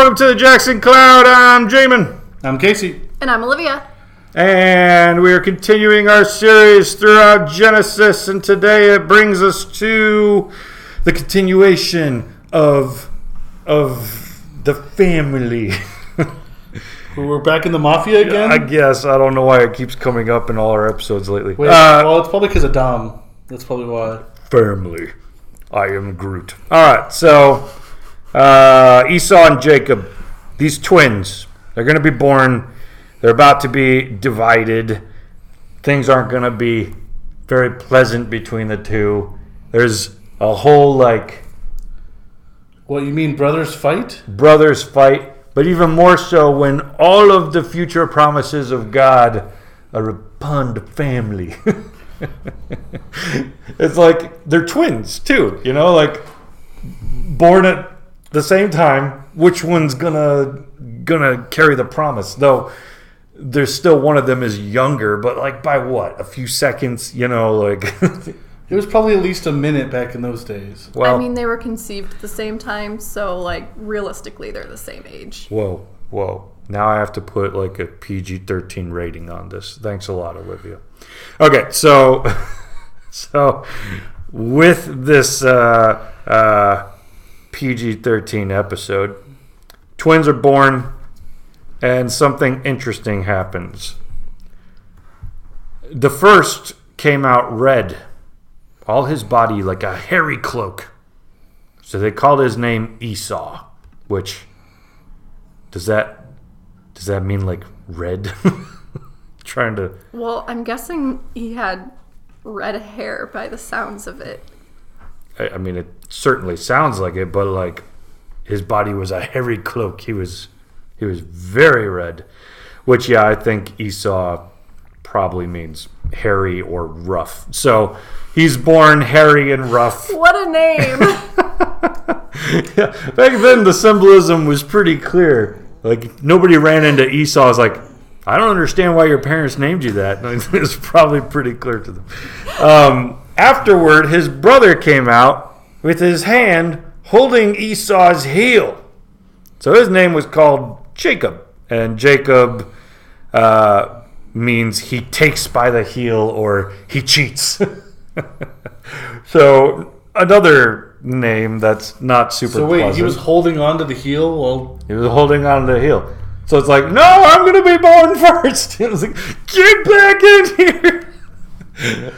Welcome to the Jackson Cloud. I'm Jamin. I'm Casey. And I'm Olivia. And we are continuing our series throughout Genesis, and today it brings us to the continuation of of the family. We're back in the mafia again. I guess I don't know why it keeps coming up in all our episodes lately. Wait, Uh, well, it's probably because of Dom. That's probably why. family. I am Groot. All right, so uh, Esau and Jacob, these twins, they're going to be born. They're about to be divided. Things aren't going to be very pleasant between the two. There's a whole like What you mean, brothers fight? brothers fight, but even more so when all of the future promises of God are upon the family. it's like they're twins too, you know, like born at the same time. Which one's gonna gonna carry the promise? Though there's still one of them is younger, but like by what? A few seconds, you know, like It was probably at least a minute back in those days. well I mean, they were conceived at the same time, so like realistically, they're the same age. Whoa, whoa. Now I have to put like a PG 13 rating on this. Thanks a lot, Olivia. Okay, so so with this uh, uh, PG 13 episode, twins are born and something interesting happens. The first came out red, all his body like a hairy cloak. So they called his name Esau, which does that does that mean like red? Trying to Well, I'm guessing he had red hair by the sounds of it. I, I mean it certainly sounds like it, but like his body was a hairy cloak. He was he was very red. Which yeah, I think Esau probably means hairy or rough. So he's born hairy and rough. What a name! yeah, back then the symbolism was pretty clear. Like nobody ran into Esau was like, I don't understand why your parents named you that. it was probably pretty clear to them. Um, afterward, his brother came out with his hand holding Esau's heel. So his name was called Jacob, and Jacob uh, means he takes by the heel or he cheats. so another name that's not super. So wait, he was holding on to the heel while He was holding on to the heel. So it's like, no, I'm going to be born first. It was like, get back in here.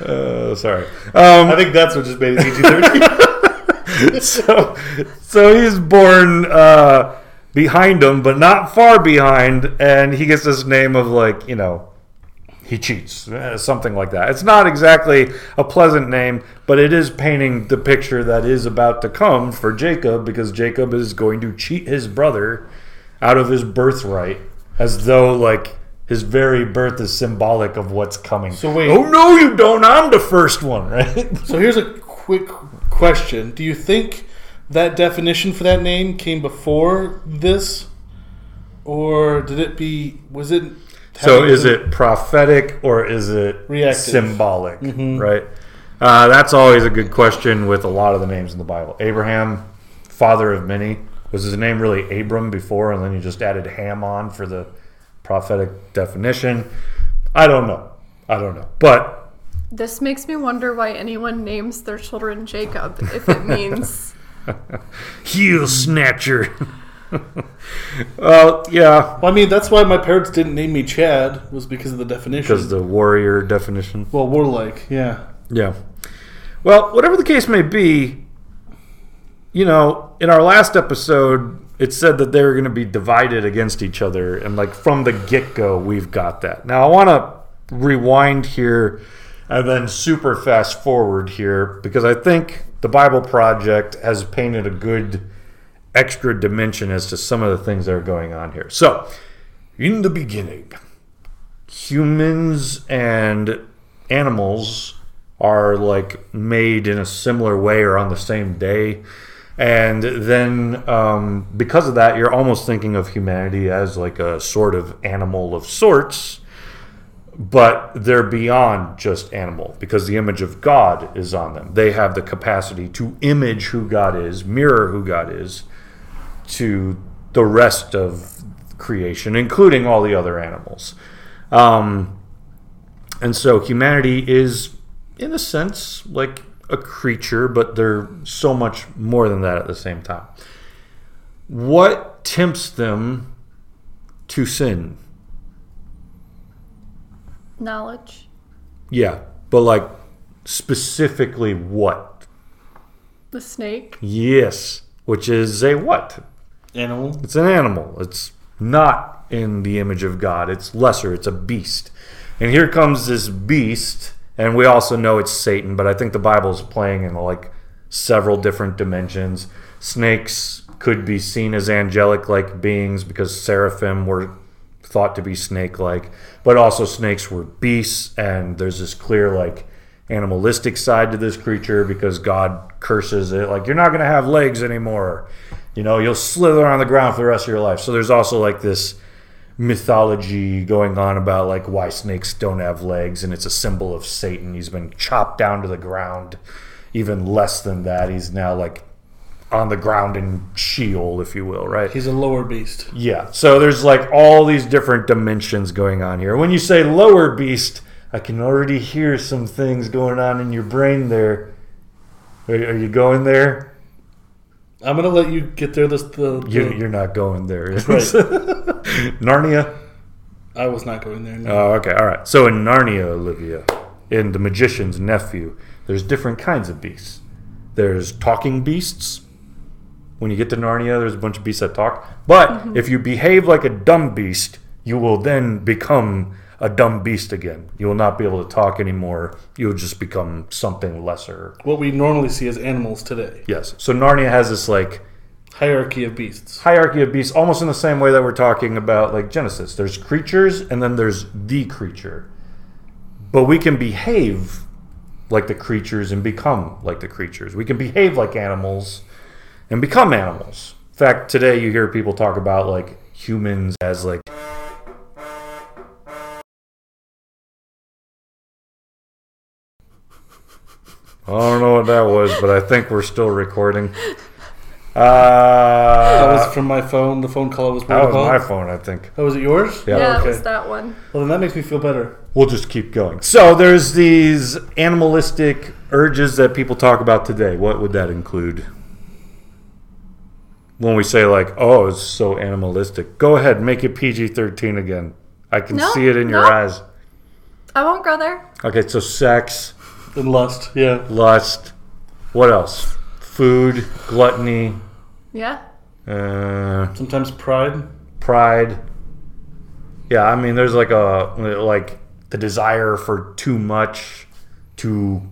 Uh, sorry. Um, I think that's what just made it PG-13. so, so he's born uh, behind him, but not far behind, and he gets this name of like, you know, he cheats, uh, something like that. It's not exactly a pleasant name, but it is painting the picture that is about to come for Jacob because Jacob is going to cheat his brother out of his birthright as though like his very birth is symbolic of what's coming. So wait. Oh no, you don't. I'm the first one, right? so here's a quick question: Do you think that definition for that name came before this, or did it be? Was it? So is it prophetic or is it Reactive. symbolic? Right. Uh, that's always a good question with a lot of the names in the Bible. Abraham, father of many, was his name really Abram before, and then you just added Ham on for the prophetic definition? I don't know. I don't know. But this makes me wonder why anyone names their children Jacob if it means. heel snatcher. well, uh, yeah, Well, I mean, that's why my parents didn't name me Chad. Was because of the definition. because the warrior definition. well, warlike, yeah. Yeah. Well, whatever the case may be, you know, in our last episode, it said that they were going to be divided against each other. And, like, from the get go, we've got that. Now, I want to rewind here and then super fast forward here because I think the Bible Project has painted a good extra dimension as to some of the things that are going on here. So, in the beginning, humans and animals are like made in a similar way or on the same day. And then um, because of that, you're almost thinking of humanity as like a sort of animal of sorts, but they're beyond just animal because the image of God is on them. They have the capacity to image who God is, mirror who God is, to the rest of creation, including all the other animals. Um, and so humanity is, in a sense, like a creature, but they're so much more than that at the same time. What tempts them to sin? Knowledge. Yeah, but like specifically what? The snake. Yes, which is a what? Animal. It's an animal. It's not in the image of God. It's lesser. It's a beast. And here comes this beast, and we also know it's Satan, but I think the Bible is playing in like several different dimensions. Snakes could be seen as angelic like beings because seraphim were thought to be snake like, but also snakes were beasts, and there's this clear like animalistic side to this creature because God curses it. Like, you're not going to have legs anymore. You know, you'll slither on the ground for the rest of your life. So there's also like this mythology going on about like why snakes don't have legs, and it's a symbol of Satan. He's been chopped down to the ground. Even less than that, he's now like on the ground in Sheol, if you will, right? He's a lower beast. Yeah. So there's like all these different dimensions going on here. When you say lower beast, I can already hear some things going on in your brain there. Are, are you going there? I'm gonna let you get there. This the, the You, you're not going there. right. Narnia? I was not going there. No. Oh, okay. All right. So in Narnia, Olivia, in The Magician's Nephew, there's different kinds of beasts. There's talking beasts. When you get to Narnia, there's a bunch of beasts that talk. But mm-hmm. if you behave like a dumb beast, you will then become a dumb beast again. You will not be able to talk anymore. You will just become something lesser. what we normally see as animals today. Yes. So Narnia has this like Hierarchy of beasts. hierarchy of beasts almost in the same way that we're talking about like Genesis. There's creatures and then there's the creature. But we can behave like the creatures and become like the creatures. We can behave like animals and become animals. In fact, today you hear people talk about like humans as like I don't know what that was, but I think we're still recording. Uh, That was from my phone. The phone call was that was protocol. my phone, I think. Oh, was it yours? Yeah. Yeah, okay. it was that one. Well, then that makes me feel better. We'll just keep going. So there's these animalistic urges that people talk about today. What would that include? When we say like, "Oh, it's so animalistic," go ahead, make it PG-13 again. I can No, see it in your no. eyes. I won't go there. Okay, so sex, And lust. Yeah. lust, what else? Food, gluttony, Yeah. uh, Sometimes pride. pride. Yeah, I mean, there's like a like the desire for too much to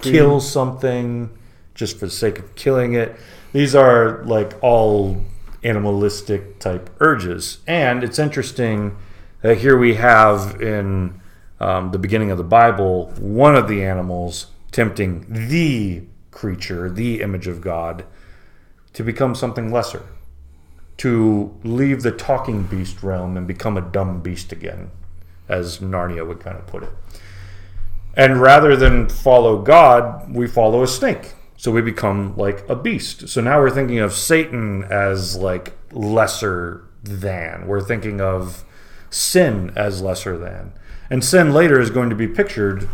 kill something just for the sake of killing it. These are like all animalistic type urges, and it's interesting that here we have in um, the beginning of the Bible one of the animals tempting the creature, the image of God, to become something lesser to leave the talking beast realm and become a dumb beast again, as Narnia would kind of put it. And rather than follow God, we follow a snake. So we become like a beast. So now we're thinking of Satan as like lesser than. We're thinking of sin as lesser than. And sin later is going to be pictured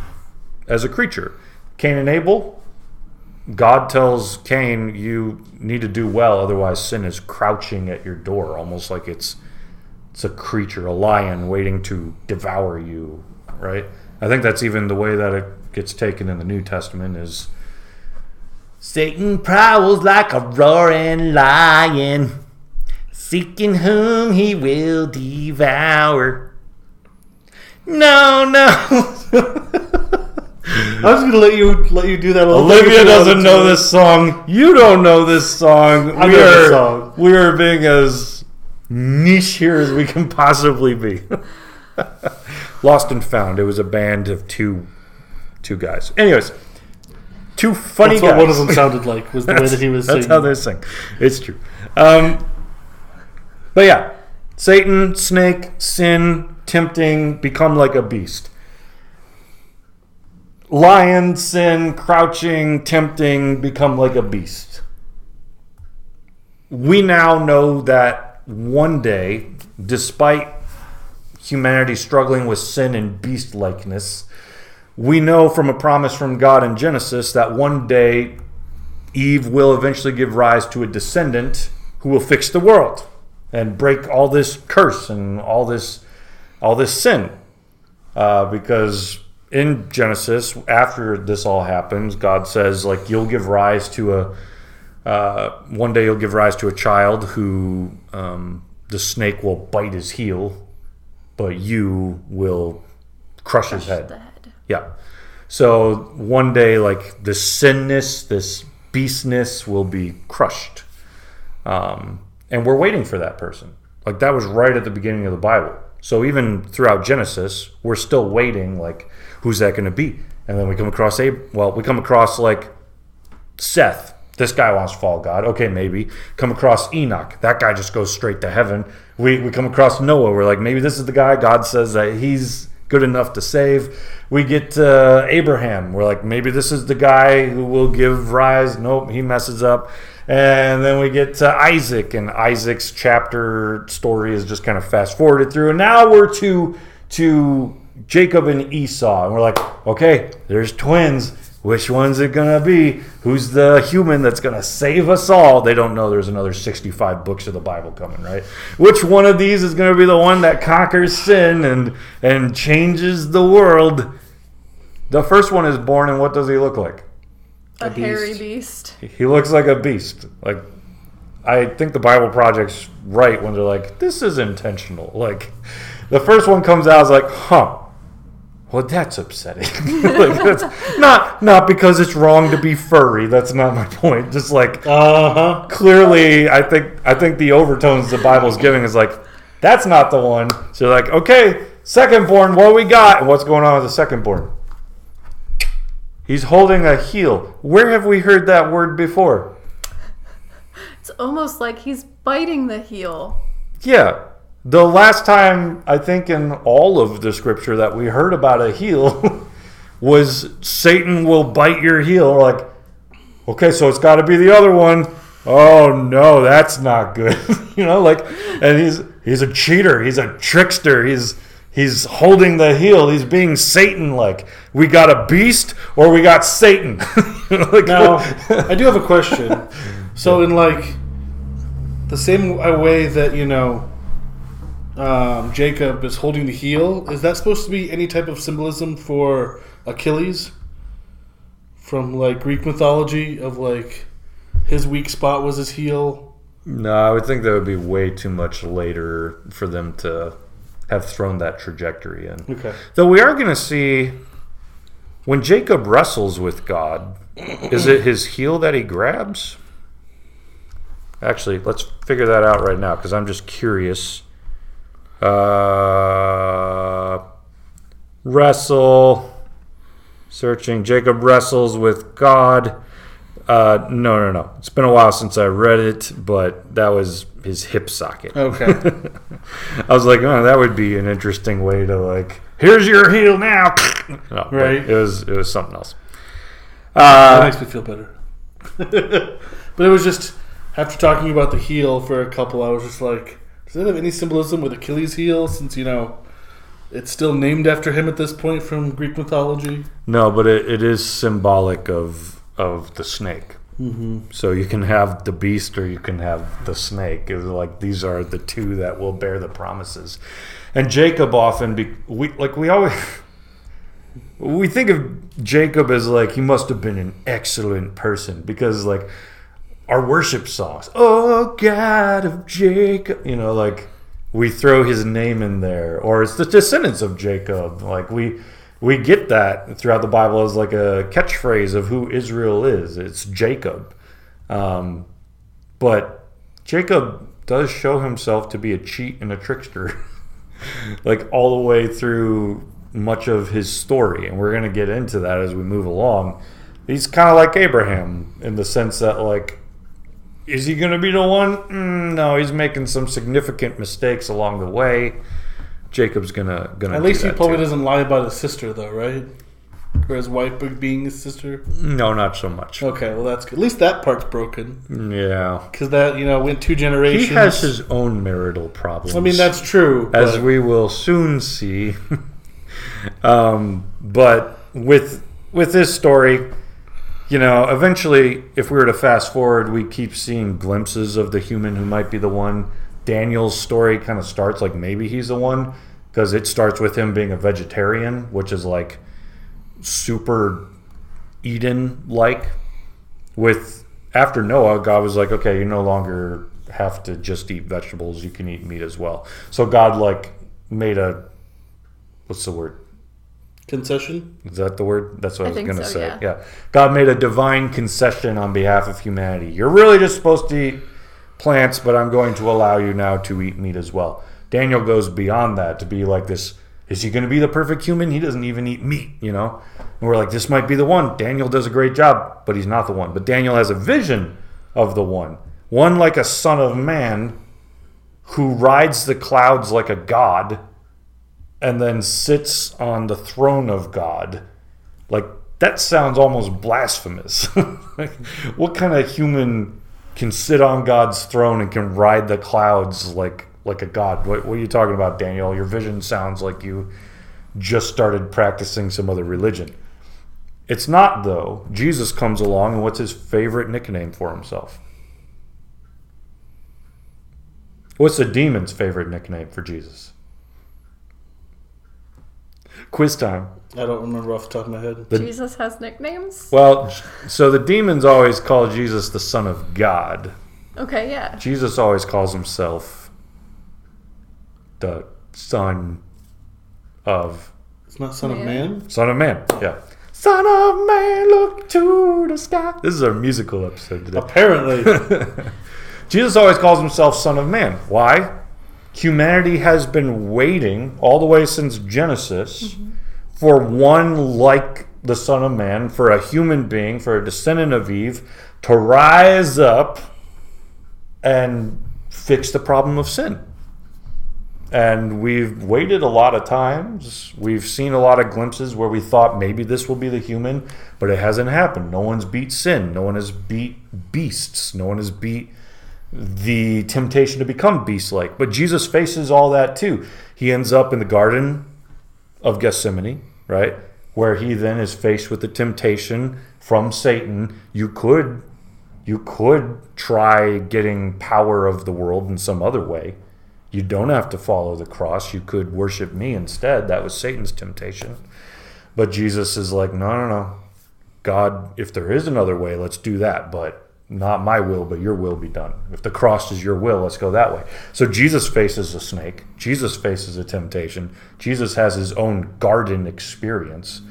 as a creature. Cain and Abel, God tells Cain, "You need to do well, otherwise sin is crouching at your door, almost like it's it's a creature, a lion, waiting to devour you." Right? I think that's even the way that it gets taken in the New Testament. Is Satan prowls like a roaring lion, seeking whom he will devour. No, no. I was gonna let you let you do that. a little bit Olivia doesn't know this song. You don't know this song. I we know this are song. we are being as niche here as we can possibly be. Lost and Found. It was a band of two two guys. Anyways, two funny That's what guys. one of them sounded like. Was the way that he was That's singing. how they sing. It's true. Um, but yeah, Satan, snake, sin, tempting, become like a beast. Lion, sin, crouching, tempting, become like a beast. We now know that one day, despite humanity struggling with sin and beast likeness, we know from a promise from God in Genesis that one day Eve will eventually give rise to a descendant who will fix the world and break all this curse and all this all this sin. Uh, because in Genesis, after this all happens, God says like you'll give rise to a uh, one day you'll give rise to a child who um, the snake will bite his heel, but you will crush his head. Head. Yeah. So one day, like this sinness, this beastness will be crushed. Um, and we're waiting for that person. Like that was right at the beginning of the Bible. So even throughout Genesis, we're still waiting. Like, who's that going to be? And then we come across Ab- well, we come across like Seth. This guy wants to follow God. Okay, maybe. Come across Enoch. That guy just goes straight to heaven. We, we come across Noah. We're like, maybe this is the guy. God says that he's good enough to save. We get uh, Abraham. We're like, maybe this is the guy who will give rise. Nope, he messes up. And then we get to Isaac, and Isaac's chapter story is just kind of fast forwarded through. And now we're to to Jacob and Esau, and we're like, okay, there's twins. Which one's it gonna be? Who's the human that's gonna save us all? They don't know there's another 65 books of the Bible coming, right? Which one of these is gonna be the one that conquers sin and and changes the world? The first one is born, and what does he look like? A, A hairy beast. beast. He looks like a beast. Like I think the Bible Project's right when they're like, this is intentional. Like the first one comes out, I was like, huh. Well, that's upsetting. like that's not not because it's wrong to be furry. That's not my point. Just like Uh huh. clearly, I think I think the overtones the Bible's giving is like, that's not the one. So like, okay, second born, what we got? And what's going on with the second born? He's holding a heel. Where have we heard that word before? It's almost like he's biting the heel. Yeah. The last time I think in all of the scripture that we heard about a heel was Satan will bite your heel. We're like, okay, so it's got to be the other one. Oh no, that's not good. you know, like, and he's he's a cheater. He's a trickster. He's he's holding the heel. He's being Satan. Like, we got a beast or we got Satan. Like, Now, I do have a question. So, in like the same way that you know um, Jacob is holding the heel, is that supposed to be any type of symbolism for Achilles from like Greek mythology? Of like his weak spot was his heel. No, I would think that would be way too much later for them to have thrown that trajectory in. Okay. Though we are going to see when Jacob wrestles with God, is it his heel that he grabs? Actually, let's figure that out right now because I'm just curious. Uh, wrestle. Searching. Jacob wrestles with God. Uh, no, no, no. It's been a while since I read it, but that was his hip socket. Okay. I was like, oh, that would be an interesting way to like, here's your heel now. No, Right. It was it was something else. that Uh, makes me feel better. but it was just after talking about the heel for a couple, I was just like, does it have any symbolism with Achilles' heel? Since you know it's still named after him at this point from Greek mythology. no, but it, it is symbolic of of the snake. Mm-hmm. So you can have the beast or you can have the snake. It's like these are the two that will bear the promises. And Jacob often be we like we always we think of Jacob as like he must have been an excellent person because like our worship songs, oh God of Jacob, you know, like we throw his name in there, or it's the descendants of Jacob. Like we we get that throughout the Bible as like a catchphrase of who Israel is. It's Jacob, um, but Jacob does show himself to be a cheat and a trickster, like all the way through much of his story, and we're gonna get into that as we move along. He's kind of like Abraham in the sense that like is he going to be the one? Mm, no, he's making some significant mistakes along the way. Jacob's gonna gonna. At least he probably too. doesn't lie about his sister, though, right? or his wife being his sister. No, not so much. Okay, well that's good. At least that part's broken Yeah. because that you know went two generations. He has his own marital problems. I mean that's true. as but- we will soon see. um, but with with this story, you know, eventually, if we were to fast forward, we keep seeing glimpses of the human who might be the one. Daniel's story kind of starts like maybe he's the one because it starts with him being a vegetarian, which is like super Eden like. With after Noah, God was like, okay, you no longer have to just eat vegetables; you can eat meat as well. So God like made a what's the word? Concession. Is that the word? That's what I, I was going to so, say. yeah. Yeah. God made a divine concession on behalf of humanity. You're really just supposed to eat plants, but I'm going to allow you now to eat meat as well. Daniel goes beyond that to be like this is he going to be the perfect human? He doesn't even eat meat, you know? And we're like, this might be the one. Daniel does a great job, but he's not the one. But Daniel has a vision of the one. One like a son of man who rides the clouds like a god and then sits on the throne of God. Like that sounds almost blasphemous. like, what kind of human can sit on God's throne and can ride the clouds like like a god? What, what are you talking about, Daniel? Your vision sounds like you just started practicing some other religion. It's not though. Jesus comes along and what's his favorite nickname for himself? What's the demon's favorite nickname for Jesus? Quiz time. I don't remember off the top of my head. The- Jesus has nicknames. Well, so the demons always call Jesus the Son of God. Okay, yeah. Jesus always calls himself the Son of It's not Son of Man. Man. Son of Man. Yeah. Son of Man, look to the sky. This is our musical episode today. Apparently, Jesus always calls himself Son of Man. Why? Humanity has been waiting all the way since Genesis for one like the Son of Man, for a human being, for a descendant of Eve, to rise up and fix the problem of sin. And we've waited a lot of times. We've seen a lot of glimpses where we thought maybe this will be the human, but it hasn't happened. No one's beat sin. No one has beat beasts. No one has beat the temptation to become beast like. But Jesus faces all that too. He ends up in the Garden of Gethsemane, right? Where he then is faced with the temptation from Satan. You could you could try getting power of the world in some other way. You don't have to follow the cross. You could worship me instead. That was Satan's temptation. But Jesus is like, no, no, no. God, if there is another way, let's do that. But not my will, but your will be done. If the cross is your will, let's go that way. So Jesus faces a snake. Jesus faces a temptation. Jesus has his own garden experience.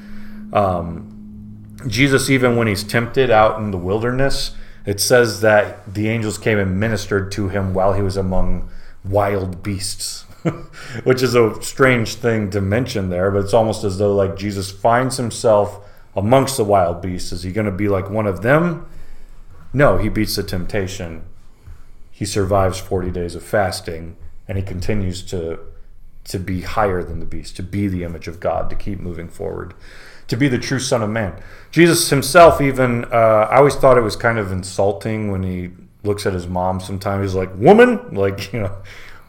Um, Jesus, even when he's tempted out in the wilderness, it says that the angels came and ministered to him while he was among wild beasts, which is a strange thing to mention there, but it's almost as though like Jesus finds himself amongst the wild beasts. Is he going to be like one of them? No, he beats the temptation. He survives 40 days of fasting and he continues to to be higher than the beast, to be the image of God, to keep moving forward, to be the true Son of Man. Jesus himself, even, uh, I always thought it was kind of insulting when he looks at his mom sometimes. He's like, Woman? Like, you know,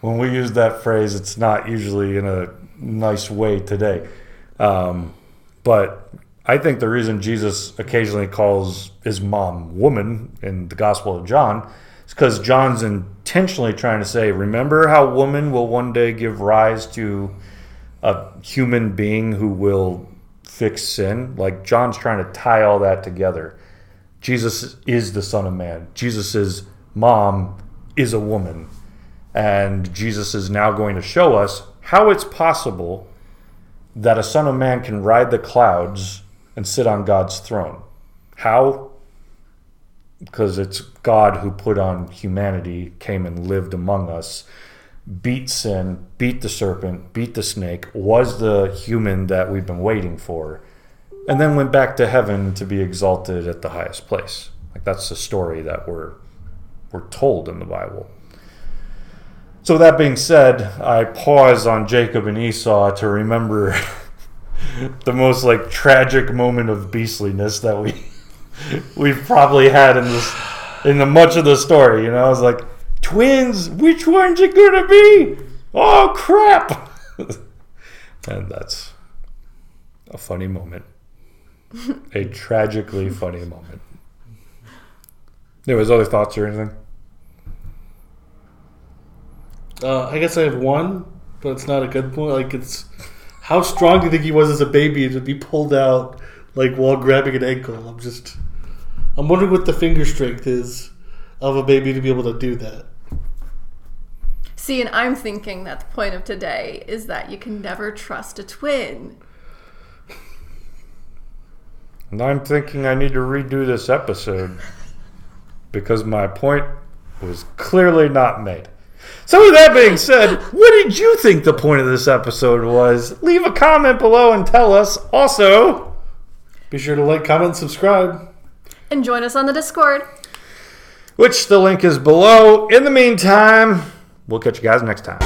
when we use that phrase, it's not usually in a nice way today. Um, but I think the reason Jesus occasionally calls his mom woman in the Gospel of John is because John's intentionally trying to say, remember how woman will one day give rise to a human being who will fix sin? Like John's trying to tie all that together. Jesus is the Son of Man. Jesus' mom is a woman. And Jesus is now going to show us how it's possible that a Son of Man can ride the clouds and sit on God's throne. How? Because it's God who put on humanity, came and lived among us, beat sin, beat the serpent, beat the snake, was the human that we've been waiting for, and then went back to heaven to be exalted at the highest place. Like that's the story that we're we're told in the Bible. So that being said, I pause on Jacob and Esau to remember the most like tragic moment of beastliness that we we've probably had in this in the much of the story. You know, I was like, twins. Which one's it gonna be? Oh crap! and that's a funny moment, a tragically funny moment. There was other thoughts or anything? Uh, I guess I have one, but it's not a good point. Like, it's how strong do you think he was as a baby to be pulled out like while grabbing an ankle? I'm just, I'm wondering what the finger strength is of a baby to be able to do that. See, and I'm thinking that the point of today is that you can never trust a twin. And I'm thinking I need to redo this episode because my point was clearly not made. So, with that being said, what did you think the point of this episode was? Leave a comment below and tell us. Also, Be sure to like, comment, subscribe. And join us on the Discord. which the link is below. In the meantime, we'll catch you guys next time.